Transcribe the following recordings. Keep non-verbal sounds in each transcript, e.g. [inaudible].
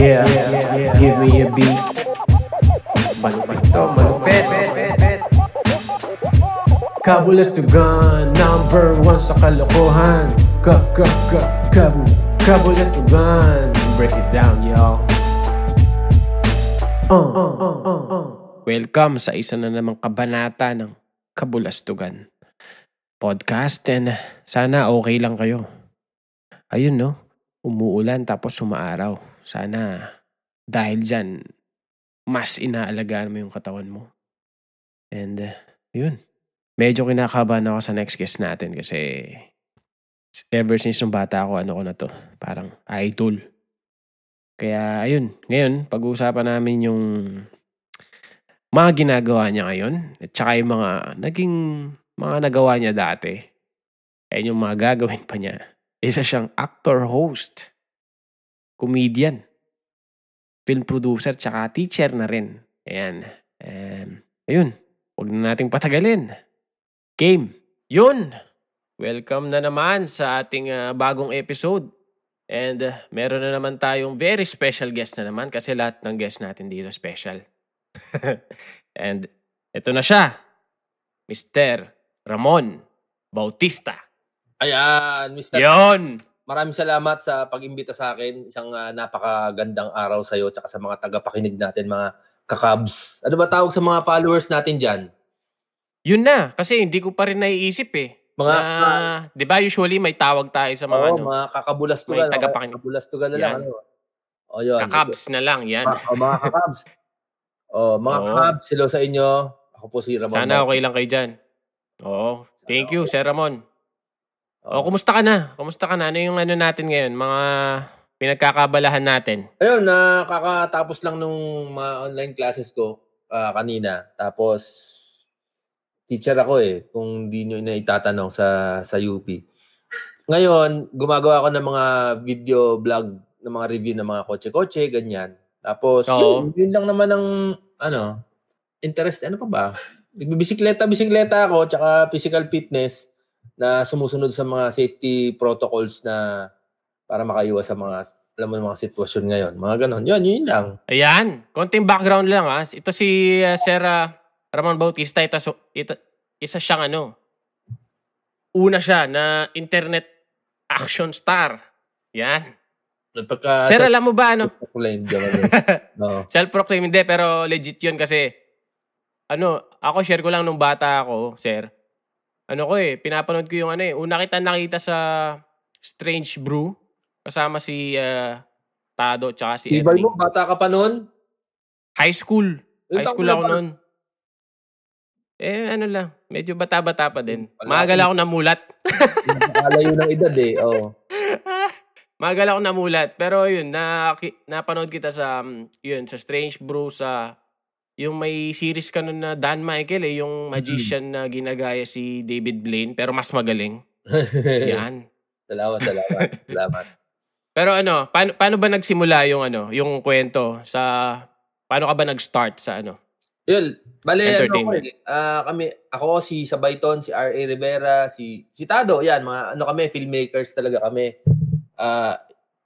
Yeah, give me a beat. Malupit to, malupit. Number one sa kalokohan. Ka, ka, ka, kabu, kabulastugan. Break it down, y'all. Uh, uh, uh, uh, uh. Welcome sa isa na namang kabanata ng Kabulastugan podcast and sana okay lang kayo. Ayun no, umuulan tapos sumaaraw. Sana dahil dyan, mas inaalagaan mo yung katawan mo. And uh, yun, medyo kinakabahan ako sa next guest natin kasi ever since nung bata ako, ano ko na to, parang idol. Kaya ayun, ngayon, pag-uusapan namin yung mga ginagawa niya ngayon at saka yung mga naging mga nagawa niya dati. Ayun yung mga gagawin pa niya. Isa siyang actor, host, comedian, film producer, tsaka teacher na rin. Ayan. Um, ayun. Huwag na nating patagalin. Game. Yun. Welcome na naman sa ating uh, bagong episode. And uh, meron na naman tayong very special guest na naman kasi lahat ng guest natin dito special. [laughs] And ito na siya. Mr. Ramon Bautista. Ayan, Mr. Yon! Maraming salamat sa pag-imbita sa akin. Isang uh, napakagandang araw sa iyo at sa mga tagapakinig natin, mga kakabs. Ano ba tawag sa mga followers natin dyan? Yun na, kasi hindi ko pa rin naiisip eh. Mga, na, di ba usually may tawag tayo sa mga Oo, ano, mga kakabulastugan. may tagapakinig. Kakabulastugan na lang. Ano? O yun. kakabs na lang yan. Mga, o, mga kakabs. o, mga Oo. kakabs, hello sa inyo. Ako po si Ramon. Sana okay lang kayo dyan. Oo. Thank you, Sir Ramon. O, O, kumusta ka na? Kumusta ka na? Ano yung ano natin ngayon? Mga pinagkakabalahan natin. Ayun, nakakatapos lang nung mga online classes ko ah, kanina. Tapos, teacher ako eh, kung di nyo na itatanong sa, sa UP. Ngayon, gumagawa ako ng mga video blog ng mga review ng mga kotse-kotse, ganyan. Tapos, Oo. yun, yun lang naman ang, ano, interest, ano pa ba? Nagbibisikleta, bisikleta ako, tsaka physical fitness na sumusunod sa mga safety protocols na para makaiwas sa mga alam mo mga sitwasyon ngayon. Mga ganon. Yun, yun lang. Ayan. Konting background lang ha. Ito si uh, Sir uh, Ramon Bautista. Ito, so- ito, isa siyang ano. Una siya na internet action star. Yan. Pagka Sir, alam mo ba ano? proclaim no. [laughs] Self-proclaim hindi, pero legit yun kasi ano, ako share ko lang nung bata ako, sir. Ano ko eh, pinapanood ko yung ano eh. Una kita nakita sa Strange Brew kasama si ah, Tado tsaka si Ibay Ernie. mo, bata ka pa noon? High school. High school ako noon. Eh, ano lang. Medyo bata-bata pa din. Wala Magal akong- ako namulat. Nakalayo ng edad eh. Oh. [laughs] Magal ako namulat. Pero yun, na, napanood kita sa, um, yun, sa Strange Brew, sa, yung may series ka nun na Dan Michael eh, yung magician na ginagaya si David Blaine, pero mas magaling. [laughs] Yan. salamat, salamat. [laughs] salamat. Pero ano, paano, paano ba nagsimula yung ano, yung kwento sa, paano ka ba nag-start sa ano? Yun, bale, ano ako Entertainment. eh. ah, kami, ako, si Sabayton, si R.A. Rivera, si, si Tado, yan, mga ano kami, filmmakers talaga kami. Ah,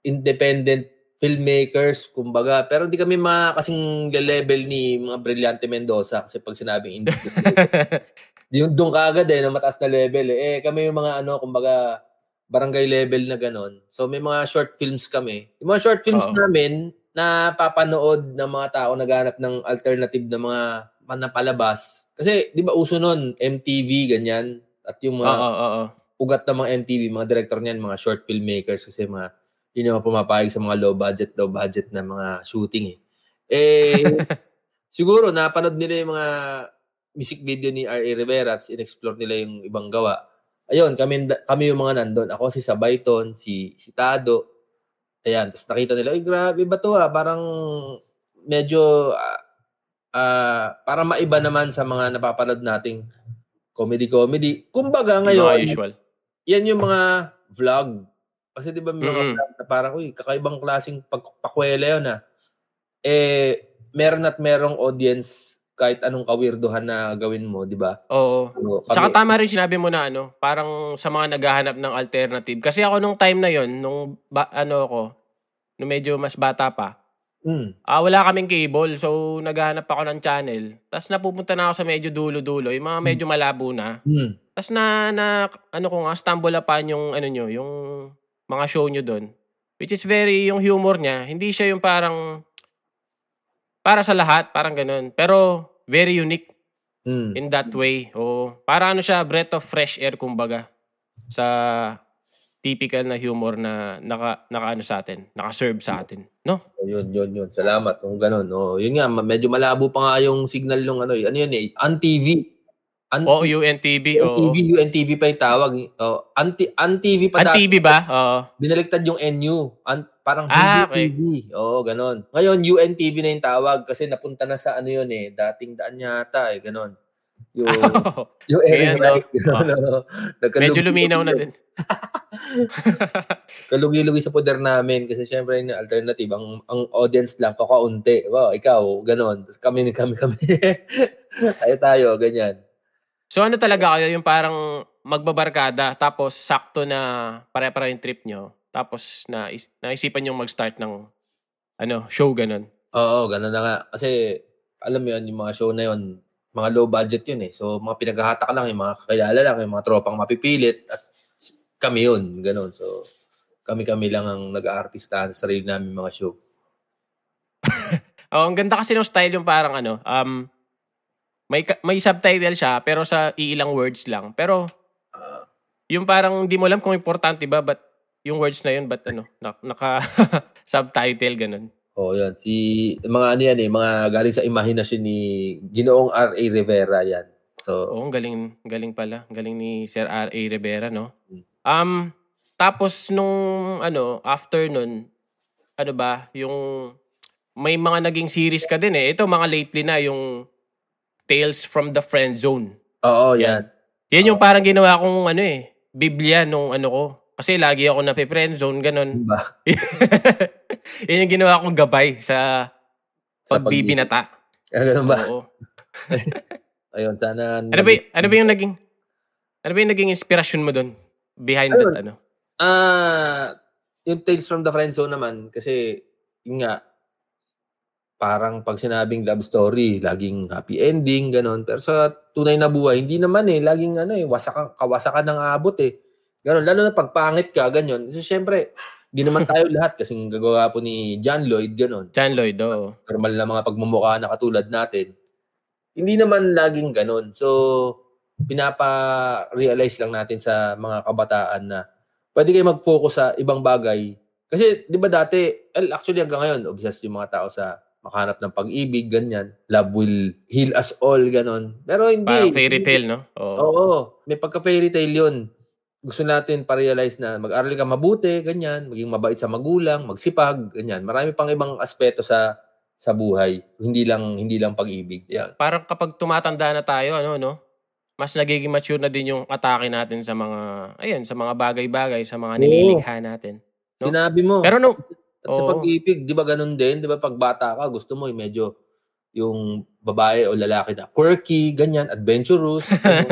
independent filmmakers, kumbaga. Pero hindi kami mga kasing level ni mga Brillante Mendoza kasi pag sinabing independent, [laughs] yung doon kaagad eh, na mataas na level eh. Eh, kami yung mga ano, kumbaga, barangay level na ganon. So may mga short films kami. Yung mga short films Oo. namin, na papanood ng mga tao naghanap ng alternative na mga manapalabas. Kasi, di ba uso nun, MTV, ganyan. At yung mga oo. ugat ng mga MTV, mga director niyan, mga short filmmakers kasi mga yun yung pumapayag sa mga low budget, low budget na mga shooting eh. Eh, [laughs] siguro napanood nila yung mga music video ni R.A. Rivera at in-explore nila yung ibang gawa. Ayun, kami, kami yung mga nandun. Ako si Sabayton, si, si Tado. Ayan, tapos nakita nila, ay grabe ba to ah? Parang medyo ah, ah, para maiba naman sa mga napapanood nating comedy-comedy. Kumbaga ngayon, mga usual. yan yung mga vlog. Kasi di ba may mga vlog na parang, uy, kakaibang klaseng pagpakwela yun ah. Eh, meron at merong audience kahit anong kawirduhan na gawin mo, di ba? Oo. So, Tsaka kami- tama rin sinabi mo na ano, parang sa mga naghahanap ng alternative. Kasi ako nung time na yon nung ba, ano ako, nung medyo mas bata pa, Hmm. Ah, wala kaming cable. So, naghahanap ako ng channel. Tapos napupunta na ako sa medyo dulo-dulo, yung mga medyo malabo na. Hmm. Tapos na, na, ano ko nga, stumble upon yung, ano nyo, yung mga show nyo doon. Which is very, yung humor niya, hindi siya yung parang, para sa lahat, parang ganun. Pero, very unique Hmm. in that way. O, para ano siya, breath of fresh air, kumbaga. Sa typical na humor na naka, naka ano sa atin, naka-serve sa atin. No? Yun, yun, yun. Salamat kung ganun. Oh, yun nga, medyo malabo pa nga yung signal nung ano, eh. ano yun eh, UNTV. Un- Oo, UNTV. Oo. UNTV, UNTV pa yung tawag. Oh, anti, UNTV pa dati. UNTV ba? Oo. Binaliktad yung NU. An- parang Ah, okay. UNTV. Oo, ganun. Ngayon, UNTV na yung tawag kasi napunta na sa ano yun eh, dating daan yata eh, ganun. Yung, yung area Ayan, no? right. Ano, Medyo luminaw na din. [laughs] Kalugi-lugi sa poder namin kasi syempre yung alternative, ang, ang audience lang kakaunti. Wow, ikaw, ganon. Tapos kami, kami, kami. [laughs] tayo tayo, ganyan. So ano talaga kayo, yung parang magbabarkada, tapos sakto na pare-pare yung trip nyo, tapos na naisipan yung mag-start ng ano, show ganun. Oo, ganun na nga. Kasi, alam mo yun, yung mga show na yun, mga low budget yun eh. So, mga pinaghahatak lang, yung mga kakilala lang, yung mga tropang mapipilit. At kami yun, ganun. So, kami-kami lang ang nag-aartista sa sarili namin mga show. [laughs] Oh, ang ganda kasi ng style yung parang ano, um, may, may subtitle siya, pero sa iilang words lang. Pero, yung parang di mo alam kung importante ba, but yung words na yun, but ano, na- naka-subtitle, [laughs] ganun. Oo, oh, yan. Si, mga ano yan eh, mga galing sa imahinasyon ni Ginoong R.A. Rivera yan. So, Oo, ang galing, galing pala. Galing ni Sir R.A. Rivera, no? Mm. Um, tapos nung, ano, after nun, ano ba, yung, may mga naging series ka din eh. Ito, mga lately na, yung Tales from the Friend Zone. oo, Yan. yan. Yan yung parang ginawa kong, ano eh, Biblia nung ano ko. Kasi lagi ako na friend zone, ganun. Diba? [laughs] Yan yung ginawa kong gabay sa Sa pagbibinata. Ah, ganun ba? Oo. [laughs] Ayun, sana... [laughs] Ano ba, y- ano ba yung naging, ano ba yung naging inspirasyon mo doon? Behind that, ano? Ah, yung Tales from the Friend Zone naman, kasi, yun nga, parang pag sinabing love story, laging happy ending, ganon. Pero sa tunay na buhay, hindi naman eh. Laging ano eh, wasakan, kawasakan ng abot eh. Ganon. Lalo na pag pangit ka, ganyan. So, syempre, hindi naman [laughs] tayo lahat kasi gagawa po ni John Lloyd, ganon. John Lloyd, oo. Normal na mga pagmumukha na katulad natin. Hindi naman laging ganon. So, pinapa-realize lang natin sa mga kabataan na pwede kayo mag-focus sa ibang bagay. Kasi, di ba dati, well, actually hanggang ngayon, obsessed yung mga tao sa makahanap ng pag-ibig, ganyan. Love will heal us all, ganon. Pero hindi. Parang fairy tale, no? Oo. Oo. May pagka-fairy tale yun. Gusto natin pa-realize na mag-aral ka mabuti, ganyan. Maging mabait sa magulang, magsipag, ganyan. Marami pang ibang aspeto sa sa buhay. Hindi lang hindi lang pag-ibig. Yan. Parang kapag tumatanda na tayo, ano, no? Mas nagiging mature na din yung atake natin sa mga, ayun, sa mga bagay-bagay, sa mga nililikha natin. No? Sinabi mo. Pero no, At sa Oo. pag-ibig, di ba ganun din? Di ba pag bata ka, gusto mo yung medyo yung babae o lalaki na quirky, ganyan, adventurous. [laughs] ano.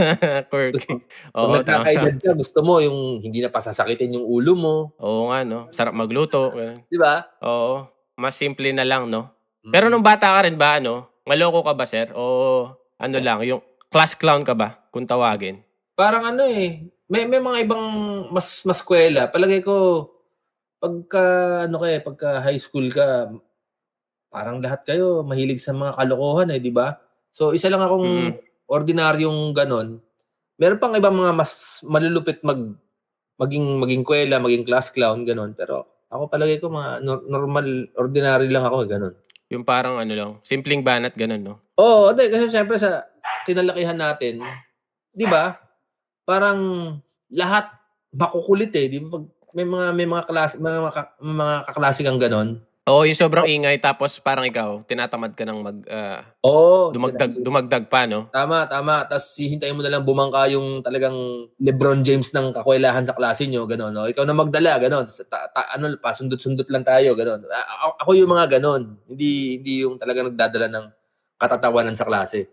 quirky. Pag Oo, tama. nagkakaedad ka, gusto mo yung hindi na pasasakitin yung ulo mo. Oo nga, no? Sarap magluto. Di ba? Oo. Mas simple na lang, no? Mm. Pero nung bata ka rin ba, ano? Maloko ka ba, sir? O ano lang, yung class clown ka ba, kung tawagin? Parang ano eh, may may mga ibang mas mas kwela. Palagay ko pagka ano kaya, pagka high school ka, parang lahat kayo mahilig sa mga kalokohan eh, di ba? So isa lang akong Mm. ordinaryong ganon. Meron pang ibang mga mas malulupit mag maging maging kwela, maging class clown ganon, pero ako palagay ko mga nor- normal ordinary lang ako, eh, ganon. Yung parang ano lang, simpleng banat, ganun, no? Oo, hindi kasi syempre sa kinalakihan natin, 'di ba? Parang lahat makukulit eh, 'di ba? Pag may mga may mga klase mga mga, mga kaklase kang ganon. Oo, yung sobrang ingay, tapos parang ikaw, tinatamad ka ng mag, ah, Oo, dumagdag, dumagdag pa, no? Tama, tama. Tapos hihintayin mo na lang bumangka yung talagang LeBron James ng kakwelahan sa klase nyo, gano'n. No? Ikaw na magdala, gano'n. Sa Ta, ta, ano, pasundot-sundot lang tayo, gano'n. A- ako yung mga gano'n. Hindi, hindi yung talagang nagdadala ng katatawanan sa klase.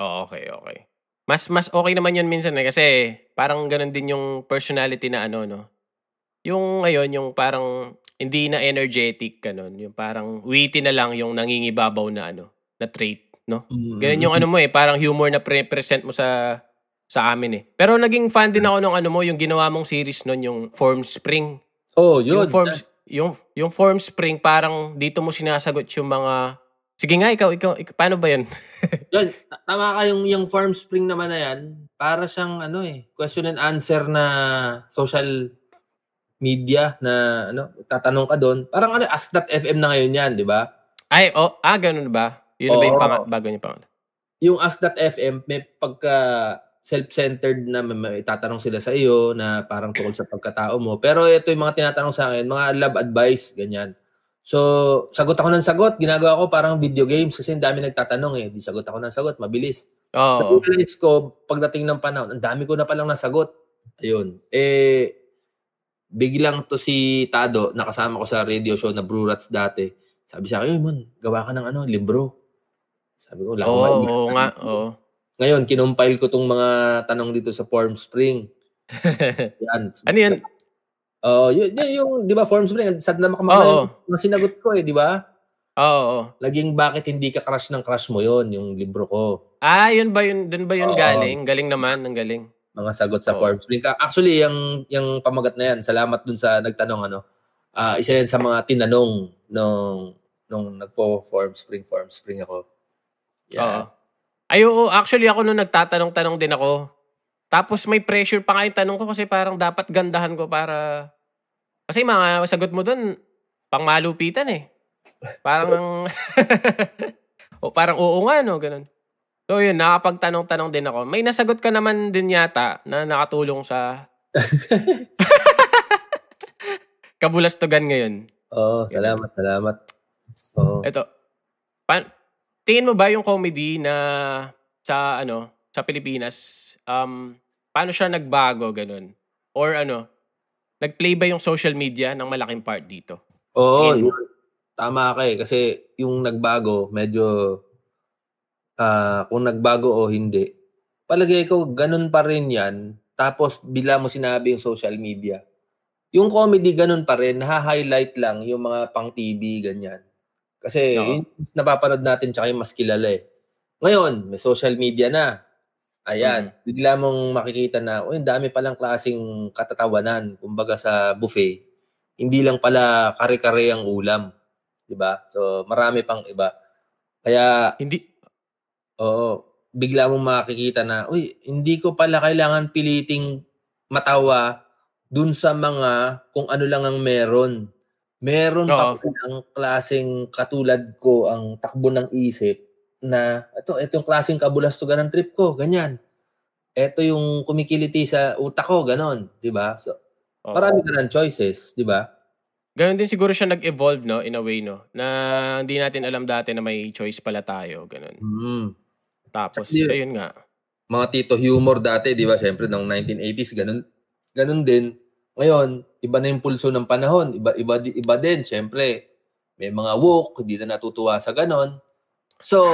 Oo, okay, okay. Mas mas okay naman yun minsan eh kasi parang ganun din yung personality na ano no. Yung ngayon, yung parang hindi na energetic ganun, yung parang witty na lang yung nangingibabaw na ano, na trait, no? Ganun yung ano mo eh, parang humor na pre-present mo sa sa amin eh. Pero naging fan din ako nung ano mo, yung ginawa mong series noon, yung Form Spring. Oh, yun. Yung Form, yung, yung Form Spring, parang dito mo sinasagot yung mga... Sige nga, ikaw, ikaw, ikaw paano ba yun? [laughs] Yan, tama ka yung, yung Form Spring naman na yan. Para siyang ano eh, question and answer na social media na ano, tatanong ka doon. Parang ano, Ask.fm na ngayon yan, di ba? Ay, oh, ah, ganun ba? Yun ba yung pang- bago niya pangalan? Yung Ask.fm, may pagka self-centered na may, may tatanong sila sa iyo na parang tungkol sa pagkatao mo. Pero ito yung mga tinatanong sa akin, mga love advice, ganyan. So, sagot ako ng sagot. Ginagawa ko parang video games kasi ang dami nagtatanong eh. Di sagot ako ng sagot, mabilis. Oo. Na-realize ko, pagdating ng panahon, ang dami ko na palang nasagot. Ayun. Eh, biglang to si Tado, nakasama ko sa radio show na Brew Rats dati. Sabi sa akin, "Uy, Mon, gawa ka ng ano, libro. Sabi ko, akong Oo, oo nga, libro." oo. Ngayon, kinumpile ko tong mga tanong dito sa Form Spring. [laughs] Yan. ano yan? Oh, yun, yun, yung, di ba, Form Spring, sad na Oo. makamakala yung sinagot ko eh, di ba? Oo, oo. Laging bakit hindi ka crush ng crush mo yon yung libro ko. Ah, yun ba yun? Dun ba yun Oo. galing? Galing naman, ang galing. Mga sagot sa Spring. Ka- Actually, yung, yung pamagat na yan, salamat dun sa nagtanong, ano, ah isa yan sa mga tinanong nung, nung nagpo-Form Spring, Form Spring ako. Yeah. Ay, oo. Actually, ako nung nagtatanong-tanong din ako. Tapos may pressure pa nga yung tanong ko kasi parang dapat gandahan ko para... Kasi mga sagot mo dun, pang malupitan eh. Parang... [laughs] o parang oo nga, no? Ganun. So yun, nakapagtanong-tanong din ako. May nasagot ka naman din yata na nakatulong sa... [laughs] Kabulastugan ngayon. Oo, salamat, salamat. Oo. Ito. Pa- tingin mo ba yung comedy na sa ano, sa Pilipinas, um, paano siya nagbago ganun? Or ano, nag-play ba yung social media ng malaking part dito? Oo, yun. Tama ka eh. Kasi yung nagbago, medyo, ah kung nagbago o hindi, palagay ko, ganun pa rin yan. Tapos, bila mo sinabi yung social media, yung comedy ganun pa rin, naha-highlight lang yung mga pang TV, ganyan. Kasi, Oo. yun, mas napapanood natin tsaka yung mas kilala eh. Ngayon, may social media na. Ayan, bigla mong makikita na, uy, ang dami palang klaseng katatawanan. Kumbaga sa buffet, hindi lang pala kare-kare ang ulam. 'Di ba? So, marami pang iba. Kaya, Hindi oo, bigla mong makikita na, uy, hindi ko pala kailangan piliting matawa dun sa mga kung ano lang ang meron. Meron pa Oo. pala ang klaseng katulad ko ang takbo ng isip na ito, ito yung klaseng kabulastugan ng trip ko, ganyan. Ito yung kumikiliti sa utak ko, ganon, 'di ba? So, Oo. marami ka ng choices, 'di ba? Ganun din siguro siya nag-evolve, no? In a way, no? Na hindi natin alam dati na may choice pala tayo. Ganun. Mm. Tapos, Hindi. ayun nga. mga tito humor dati, di ba? Siyempre, noong 1980s, ganun, ganun din. Ngayon, iba na yung pulso ng panahon. Iba, iba, iba din. Siyempre, may mga woke, hindi na natutuwa sa ganon. So, [laughs]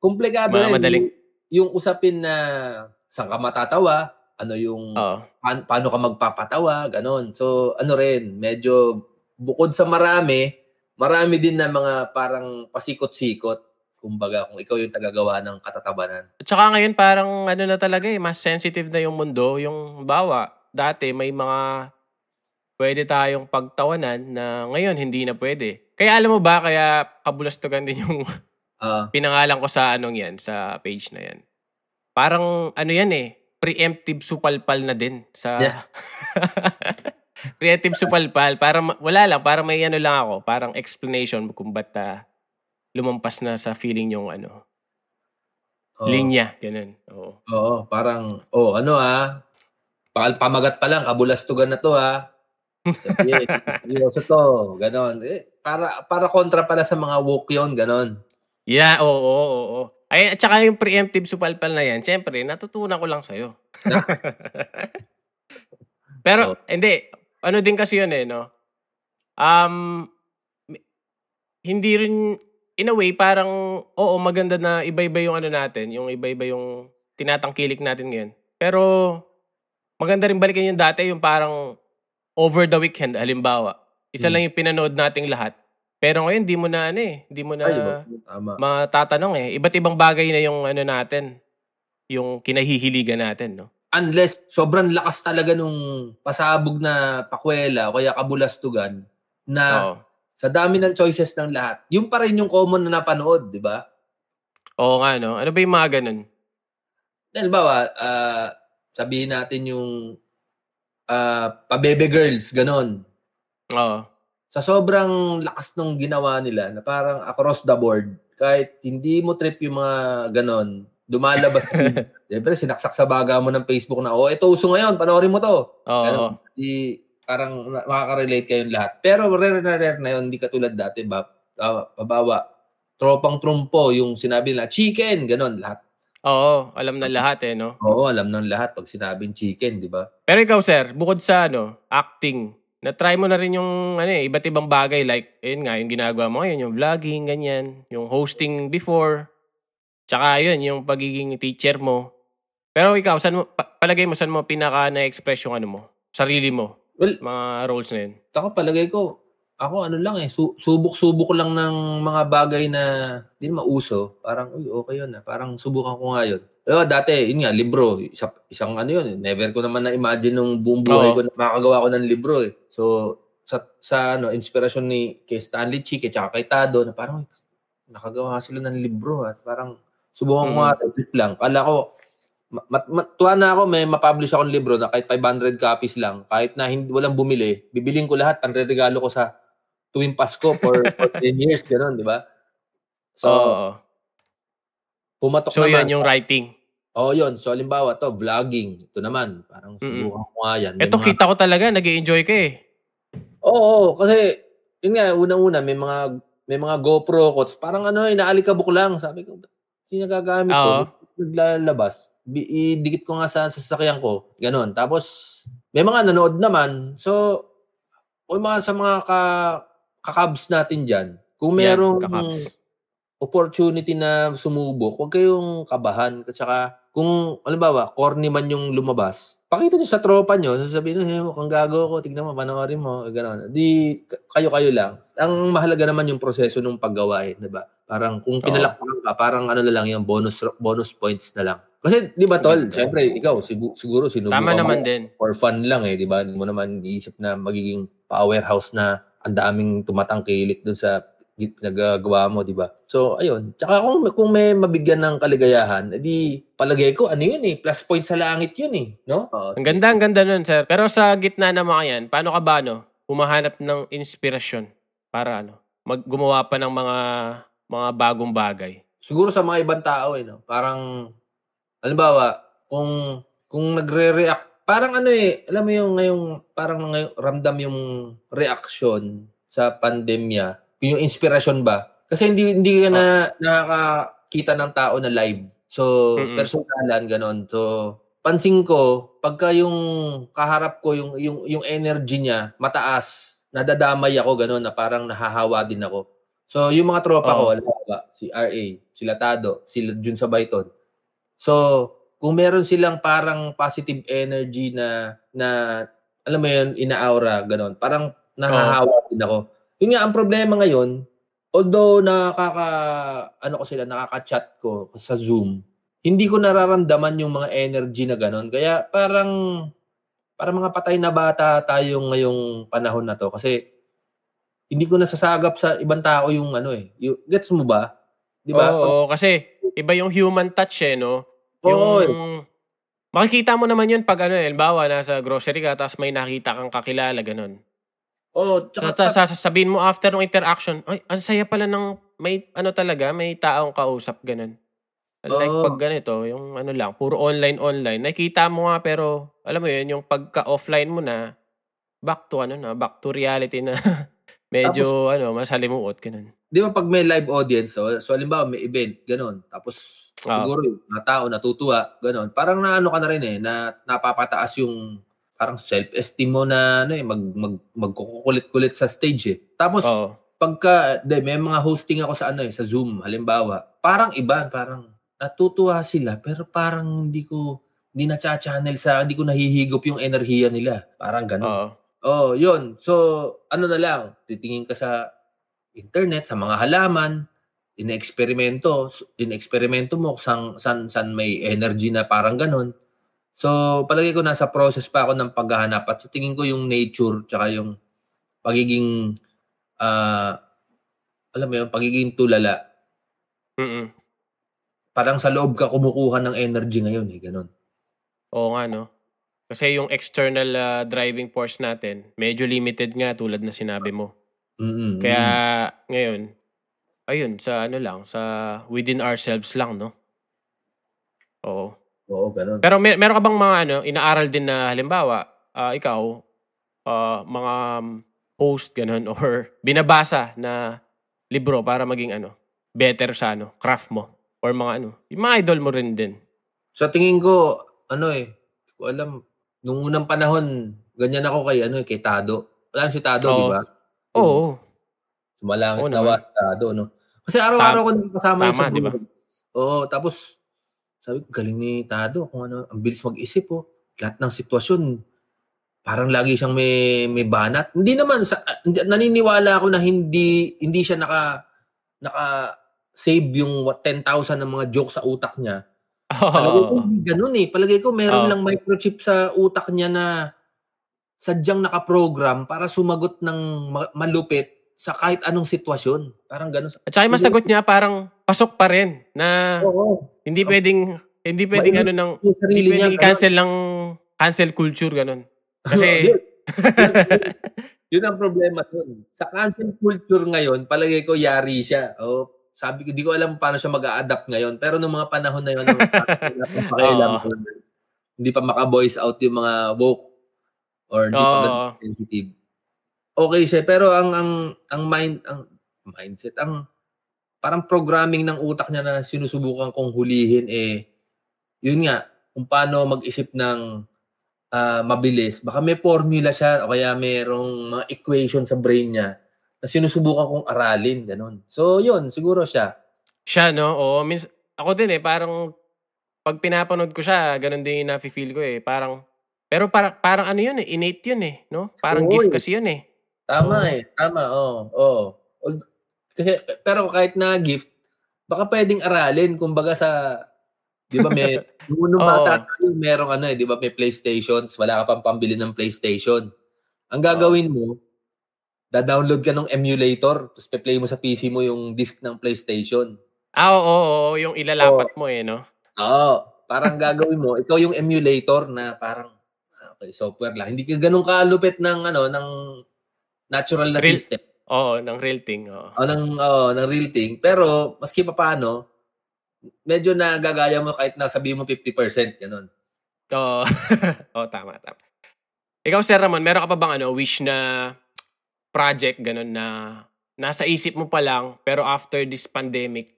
komplikado Mga rin madaling- yung, yung usapin na saan ka matatawa, ano yung, pa- paano ka magpapatawa, ganon. So, ano rin, medyo bukod sa marami, marami din na mga parang pasikot-sikot. Kumbaga, kung ikaw yung tagagawa ng katatabanan. At saka ngayon parang ano na talaga eh, mas sensitive na yung mundo. Yung bawa, dati may mga pwede tayong pagtawanan na ngayon hindi na pwede. Kaya alam mo ba, kaya kabulastugan din yung [laughs] Ah, pinangalan ko sa anong yan, sa page na yan. Parang ano yan eh, preemptive supalpal na din sa... Yeah. [laughs] preemptive supalpal. Para ma- wala lang, para may ano lang ako, parang explanation kung ba't ah, lumampas na sa feeling yung ano, oo. linya, ganun. Oo. Oo, parang, oh, ano ah, pakal pamagat pa lang, kabulastugan na to ah. Sabi, [laughs] seryoso to, ganon. Eh, para, para kontra pala sa mga woke yun, ganon. Yeah, oo, oo, oo. Ay, at saka yung preemptive supalpal na yan, syempre, natutunan ko lang sa'yo. [laughs] Pero, Oh. hindi. Ano din kasi yun eh, no? Um, hindi rin, in a way, parang, oo, maganda na iba-iba yung ano natin, yung iba-iba yung tinatangkilik natin ngayon. Pero, maganda rin balikan yung dati, yung parang over the weekend, halimbawa. Isa Hmm. lang yung pinanood nating lahat. Pero ngayon, di mo na ano eh. Di mo na Ay, iba. Tama. matatanong eh. Iba't ibang bagay na yung ano natin. Yung kinahihiligan natin, no? Unless sobrang lakas talaga nung pasabog na pakwela o kaya kabulastugan na Oo. Sa dami ng choices ng lahat, yung pa rin yung common na napanood, di ba? Oo nga, no? Ano ba yung mga ganun? Halimbawa, ah, sabihin natin yung ah, pabebe girls, ganon. Oo. Sa sobrang lakas nung ginawa nila na parang across the board, kahit hindi mo trip yung mga ganon, lumalabas. [laughs] Siyempre, sinaksak sa baga mo ng Facebook na, oh, ito uso ngayon, panoorin mo to. Oo. Ganon. Di, parang makaka-relate kayong lahat. Pero rare na rare na yun, hindi katulad dati, ba, ah, babawa, tropang trumpo, yung sinabi nila, chicken, ganon, lahat. Oo, alam na lahat eh, no? Oo, alam ng lahat pag sinabing chicken, di ba? Pero ikaw, sir, bukod sa ano, acting, na-try mo na rin yung ano eh, iba't ibang bagay like, ayun nga, yung ginagawa mo ngayon, yung vlogging, ganyan, yung hosting before, tsaka yun, yung pagiging teacher mo. Pero ikaw, saan mo, pa- palagay mo, saan mo pinaka na-express yung ano mo? Sarili mo, Well, mga roles na yun. ako palagay ko, ako ano lang eh, su- subok-subok lang ng mga bagay na hindi mauso. Parang, uy, okay yun ah. Parang subukan ko nga yun. Diba, dati, yun nga, libro. Isa, isang ano yun, eh, never ko naman na-imagine nung buong buhay Oo. ko na makakagawa ko ng libro eh. So, sa, sa ano, inspirasyon ni kay Stanley Chique at kay Tado, na parang, nakagawa sila ng libro at parang, subukan ko Mm. nga, trip lang. Kala ko, ma- ma- ma- tuwa na ako, may mapublish akong libro na kahit 500 copies lang, kahit na hindi, walang bumili, bibiling ko lahat, panregalo ko sa tuwing Pasko for, for [laughs] 10 years, gano'n, di ba? So, Oo. pumatok So, naman. yun yung writing. Oo, yun. So, halimbawa to, vlogging. Ito naman, parang subukan ko nga yan. May Ito, mga- kita ko talaga, nag enjoy ka eh. Oo, oo, kasi, yun nga, unang-una, may mga, may mga GoPro quotes. Parang ano, inaalikabok lang. Sabi ko, hindi nagagamit ko. Naglalabas. Bi- idikit ko nga sa sasakyan ko. Ganon. Tapos, may mga nanood naman. So, kung mga sa mga ka, kakabs natin dyan, kung merong kakabs. opportunity na sumubok, huwag kayong kabahan. At saka, kung, alimbawa, corny man yung lumabas, pakita nyo sa tropa nyo, sasabihin nyo, hey, mukhang gago ko, tignan mo, panoorin mo, gano'n. Di, kayo-kayo lang. Ang mahalaga naman yung proseso ng paggawain, di ba? Parang kung pinalakpakan ka, parang ano na lang yung bonus bonus points na lang. Kasi, di ba, Tol, syempre, ikaw, sigu- siguro sinubukan Tama mo naman din. for fun lang eh, di ba? Hindi mo naman iisip na magiging powerhouse na ang daming tumatangkilik dun sa pinagagawa mo, di ba? So, ayun. Tsaka kung, kung may mabigyan ng kaligayahan, edi palagay ko, ano yun eh, plus point sa langit yun eh, no? Oo. Ang ganda, ang ganda nun, sir. Pero sa gitna ng mga yan, paano ka ba, no, humahanap ng inspirasyon para, ano, mag gumawa pa ng mga mga bagong bagay? Siguro sa mga ibang tao eh, no? Parang, halimbawa, kung, kung nagre-react, parang ano eh, alam mo yung ngayong, parang ngayong, ramdam yung reaction sa pandemya, yung inspirasyon ba? Kasi hindi hindi ka na nakakita ng tao na live. So, Mm-mm. personalan ganon. So, pansin ko pagka yung kaharap ko yung yung yung energy niya mataas, nadadamay ako ganon na parang nahahawa din ako. So, yung mga tropa ko, Oo. halimbawa, si RA, sila Tado, sila Jun Sabayton. So, kung meron silang parang positive energy na na alam mo yun, ina-aura, ganon. Parang nahahawa din ako. Yun nga, ang problema ngayon, although nakaka, ano ko sila, nakaka-chat ko sa Zoom, hindi ko nararamdaman yung mga energy na ganon. Kaya parang, parang mga patay na bata tayo ngayong panahon na to. Kasi, hindi ko nasasagap sa ibang tao yung ano eh. Yung, gets mo ba? Di ba? Oo, kasi iba yung human touch eh, no? Yung, Oo, eh. makikita mo naman yun pag ano, eh, halimbawa, nasa grocery ka, tapos may nakita kang kakilala, ganun. Oh, Sa, tsaka, sa, sasabihin mo after ng interaction, ay, ang saya pala ng, may, ano talaga, may taong kausap, ganun. Like Oo. pag ganito, yung ano lang, puro online-online, nakikita mo nga pero, alam mo yun, yung pagka-offline mo na, back to ano na, back to reality na [laughs] medyo, ano, masalimuot, ganun. di ba pag may live audience, so, so halimbawa may event, ganun. Tapos Ah. siguro yung mga tao natutuwa, ganun. Parang naano ka na rin eh, na napapataas yung parang self-esteem mo na ano eh, mag, mag, magkukulit-kulit sa stage eh. Tapos Oo. pagka, de, may mga hosting ako sa ano eh, sa Zoom, halimbawa, parang iba, parang natutuwa sila, pero parang hindi ko hindi na channel sa, hindi ko nahihigop yung enerhiya nila. Parang ganun. Oo. Oh, yun. So, ano na lang, titingin ka sa internet, sa mga halaman, ine-eksperimento, ine-eksperimento mo san, san, san may energy na parang ganun. So, palagi ko nasa process pa ako ng paghahanap at sa tingin ko yung nature tsaka yung pagiging uh, alam mo yun, pagiging tulala. Mm-mm. Parang sa loob ka kumukuha ng energy ngayon eh, ganun. Oo nga, no? Kasi yung external uh, driving force natin, medyo limited nga tulad na sinabi mo. Mm-mm. Kaya ngayon, ayun, sa ano lang, sa within ourselves lang, no? Oo. Oo, ganun. Pero mer- meron ka bang mga ano, inaaral din na halimbawa, uh, ikaw, uh, mga post ganun [laughs] or binabasa na libro para maging ano, better sa ano, craft mo or mga ano, yung mga idol mo rin din. Sa tingin ko, ano eh, ko alam, nung unang panahon, ganyan ako kay, ano eh, kay Tado. Alam si Tado, Oo. di ba? Oo. Sumalangit Oo na naman. si Tado, no? Kasi araw-araw ko kasama yun Tama, sa di ba? Oo, tapos, sabi ko, galing ni Tado, kung ano, ang bilis mag-isip, oh. Lahat ng sitwasyon, parang lagi siyang may may banat. Hindi naman sa hindi- naniniwala ako na hindi hindi siya naka naka save yung what, 10,000 ng mga joke sa utak niya. [laughs] Palagay ko ganun eh. Palagay ko meron Oo. lang microchip sa utak niya na sadyang nakaprogram para sumagot ng ma- malupit sa kahit anong sitwasyon. Parang ganun. At saka masagot niya parang pasok pa rin na Oo. hindi pwedeng hindi pwedeng ano nang Yung hindi pwedeng i-cancel ng cancel culture ganun. Kasi [laughs] yun, yun, [laughs] yun ang problema dun. Sa cancel culture ngayon, palagay ko yari siya. Oh, sabi ko, di ko alam paano siya mag-a-adapt ngayon. Pero nung mga panahon na yun, nung [laughs] pakialam Oo. ko, hindi pa maka-voice out yung mga woke or hindi pa Oo. ganun sensitive. Okay siya, pero ang ang ang mind ang mindset, ang parang programming ng utak niya na sinusubukan kong hulihin eh yun nga, kung paano mag-isip ng ah, mabilis. Baka may formula siya o kaya merong mga equation sa brain niya na sinusubukan kong aralin, ganun. So, yun, siguro siya. siya no, oo, means ako din eh parang pag pinapanood ko siya, ganun din yung nafe-feel ko eh. Parang pero parang parang ano yun eh, innate yun eh, no? Parang Oo, gift kasi yun eh. Tama Oo. eh, tama, oo. oo. Al- Kasi, pero kahit na gift, baka pwedeng aralin, kumbaga sa, di ba may, [laughs] nung bata tayo, merong ano eh, di ba may PlayStations, wala ka pang pambili ng PlayStation. Ang gagawin mo, da-download ka ng emulator, tapos pe-play mo sa PC mo yung disc ng PlayStation. Ah, oo, oo, oo, yung ilalapat mo eh, no? Oo. [laughs] Parang gagawin mo, ikaw yung emulator na parang, ah, okay, software lang. Hindi ka ganun kalupit ng, ano, ng natural na Real- system. Oo, ng real thing, oo. O ng, oh, ng real thing. Pero, maski pa paano, medyo nagagaya mo kahit nasabi mo 50%, ganun. Oo. [laughs] Oo, tama, tama. Ikaw, Sir Ramon, meron ka pa bang ano, wish na project, ganun, na nasa isip mo pa lang, pero after this pandemic,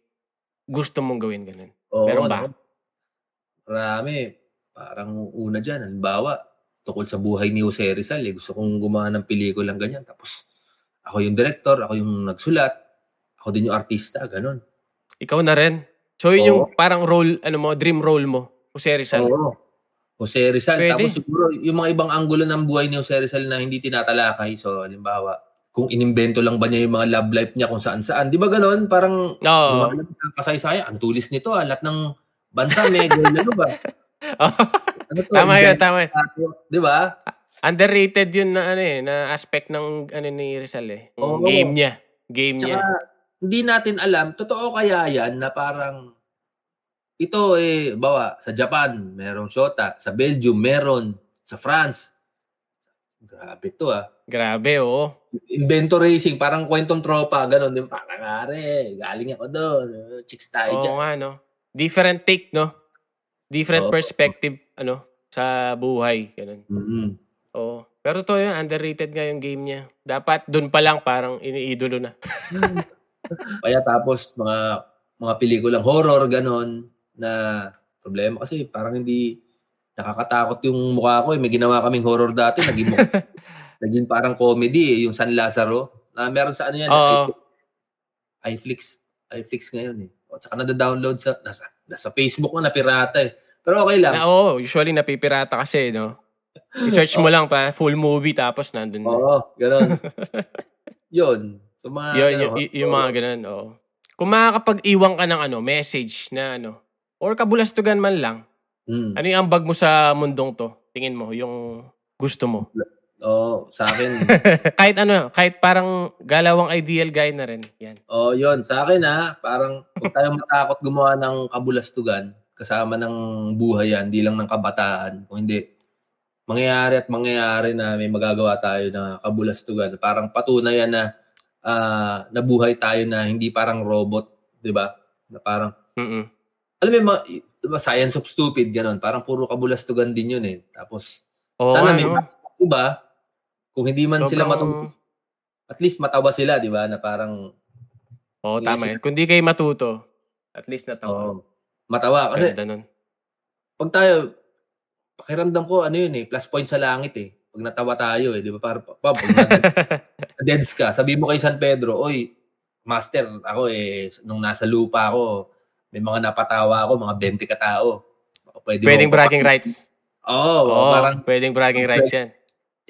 gusto mong gawin ganun? Oo, Meron ba? ano, Marami. Parang una dyan, halimbawa, tukol sa buhay ni Jose Rizal, eh, gusto kong gumawa ng pelikulang ganyan. Tapos, ako yung director, ako yung nagsulat, ako din yung artista, ganun. Ikaw na rin. So, yun Oo. yung parang role, ano mo, dream role mo, Jose Rizal. Oo. Jose Rizal. Pwede. Tapos siguro, yung mga ibang anggulo ng buhay ni Jose Rizal na hindi tinatalakay. So, halimbawa, kung inimbento lang ba niya yung mga love life niya kung saan-saan. Di ba ganon? Parang, Oo. lumalabas sa kasaysaya, ang tulis nito ah. Lahat ng bansa may [laughs] girl ano ba? Ano to? tama yun, tama yun. Di ba? Underrated yun na, ano eh, na aspect ng, ano ni Rizal eh. Oo. game niya. Game niya. Tsaka, hindi natin alam, totoo kaya yan na parang, ito eh, bawa, sa Japan, merong shota. Sa Belgium, meron. Sa France. Grabe to ah. Grabe, oo. Invento racing, parang kwentong tropa, gano'n. Din, parang are, galing ako doon. Chicks tayo dyan. Oo nga, no? Different take, no? Different Oo. perspective, ano, sa buhay. Ganun. Mhm. Oo. Pero to yun, underrated nga yung game niya. Dapat dun pa lang parang iniidolo na. [laughs] Kaya tapos, mga mga pelikulang horror, gano'n, na problema kasi parang hindi nakakatakot yung mukha ko. Eh. May ginawa kaming horror dati, naging, mukha, [laughs] naging parang comedy, eh, yung San Lazaro. Na meron sa ano yan, Oo. iFlix. iFlix ngayon eh. O saka na-download sa, nasa, nasa Facebook na pirata eh. Pero okay lang. Na, oo, usually napipirata kasi, no? I-search mo [laughs] lang pa, full movie, tapos nandun na. Oo, ganun. [laughs] yun. So, mga, Yun, ano, yung, y- yung mga ganun, oo. Kung makakapag-iwan ka ng ano, message na ano, or kabulastugan man lang, Mm. ano yung ambag mo sa mundong to? Tingin mo, yung gusto mo. Oo, sa akin. [laughs] kahit ano, kahit parang galawang ideal guy na rin. Yan. Oo, yun. Sa akin ha, parang huwag tayong matakot gumawa ng kabulastugan kasama ng buhay yan, hindi lang ng kabataan. Kung hindi, mangyayari at mangyayari na may magagawa tayo na kabulastugan. Parang patunay yan na ah, nabuhay tayo na hindi parang robot, di ba? Na parang, Mm-mm. alam mo, yung mga- di ba, science of stupid, ganon. Parang puro kabulastugan din yun eh. Tapos, Oo, sana may ano, di ba? Kung hindi man sila sobrang- matuto, at least matawa sila, di ba? Na parang, Oo, Yes, tama yan. Kung di kayo matuto, at least natawa. oh, matawa. Kasi, Ganda nun. pag tayo, pakiramdam ko, ano yun eh, plus point sa langit eh. Pag natawa tayo eh, di ba? Para, pa, pag deads ka, sabi mo kay San Pedro, oy, master, ako eh, nung nasa lupa ako, may mga napatawa ako, mga 20 katao. Pwede Pwedeng bragging rights. Oo, Oo, parang pwedeng bragging rights yan.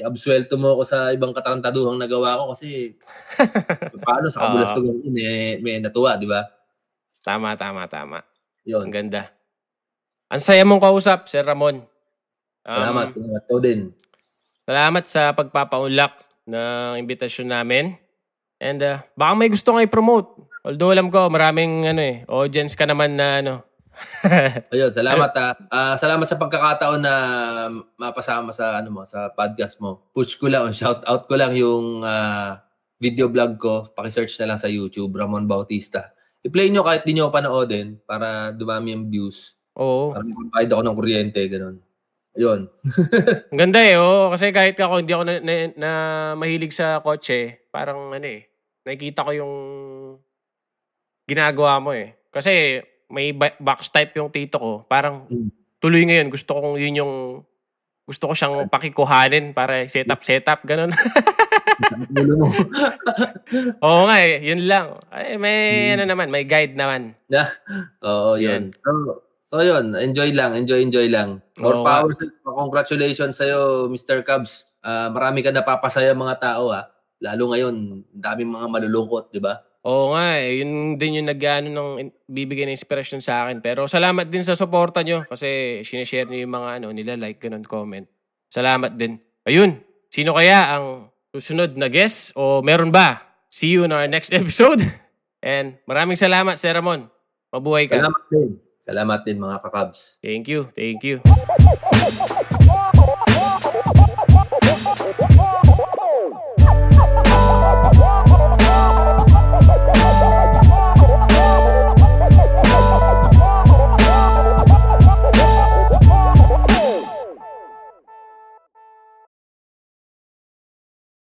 I-absuelto mo ako sa ibang katarantaduhang nagawa ko kasi [laughs] paano sa kabulastugan ko, may, may natuwa, di ba? Tama, tama, tama. Yun. Ang ganda. Ang saya mong kausap, Sir Ramon. Um, Salamat. Salamat. Ikaw din. Salamat sa pagpapaunlak ng imbitasyon namin. And uh, baka may gusto kang i-promote. Although alam ko, maraming ano eh, audience ka naman na ano. [laughs] Ayun, salamat ah. Ah, salamat sa pagkakataon na mapasama sa ano mo, sa podcast mo. Push ko lang, [laughs] shout out ko lang yung ah, video vlog ko. Paki-search na lang sa YouTube, Ramon Bautista. I-play nyo kahit di nyo panoodin para dumami yung views. Oo. Para makapahid ako ng kuryente, ganun. Ayun. [laughs] Ang ganda eh, oo. Kasi kahit ako, hindi ako na, na, na mahilig sa kotse, parang ano eh, nakikita ko yung ginagawa mo eh. Kasi may box type yung tito ko. Parang Mm. tuloy ngayon, gusto kong yun yung, gusto ko siyang pakikuhanin para setup, setup, ganun. [laughs] Oo nga eh, yun lang. Ay, may Mm. ano naman, may guide naman. Oo, yun. So, so yun, enjoy lang, enjoy, enjoy lang. More Oo power. Congratulations sa'yo, Mr. Cubs. Ah, marami ka napapasaya mga tao, ha. Lalo ngayon, daming mga malulungkot, di ba? Oo nga eh, yun din yung nag-ano ng bibigay ng inspiration sa akin. Pero salamat din sa suporta nyo kasi sinishare nyo yung mga ano nila, like, ganun, comment. Salamat din. Ayun, sino kaya ang susunod na guest o meron ba? See you in our next [laughs] episode. And maraming salamat, Sir Ramon. Mabuhay ka. Salamat din. Salamat din mga kakabs. Thank you, thank you.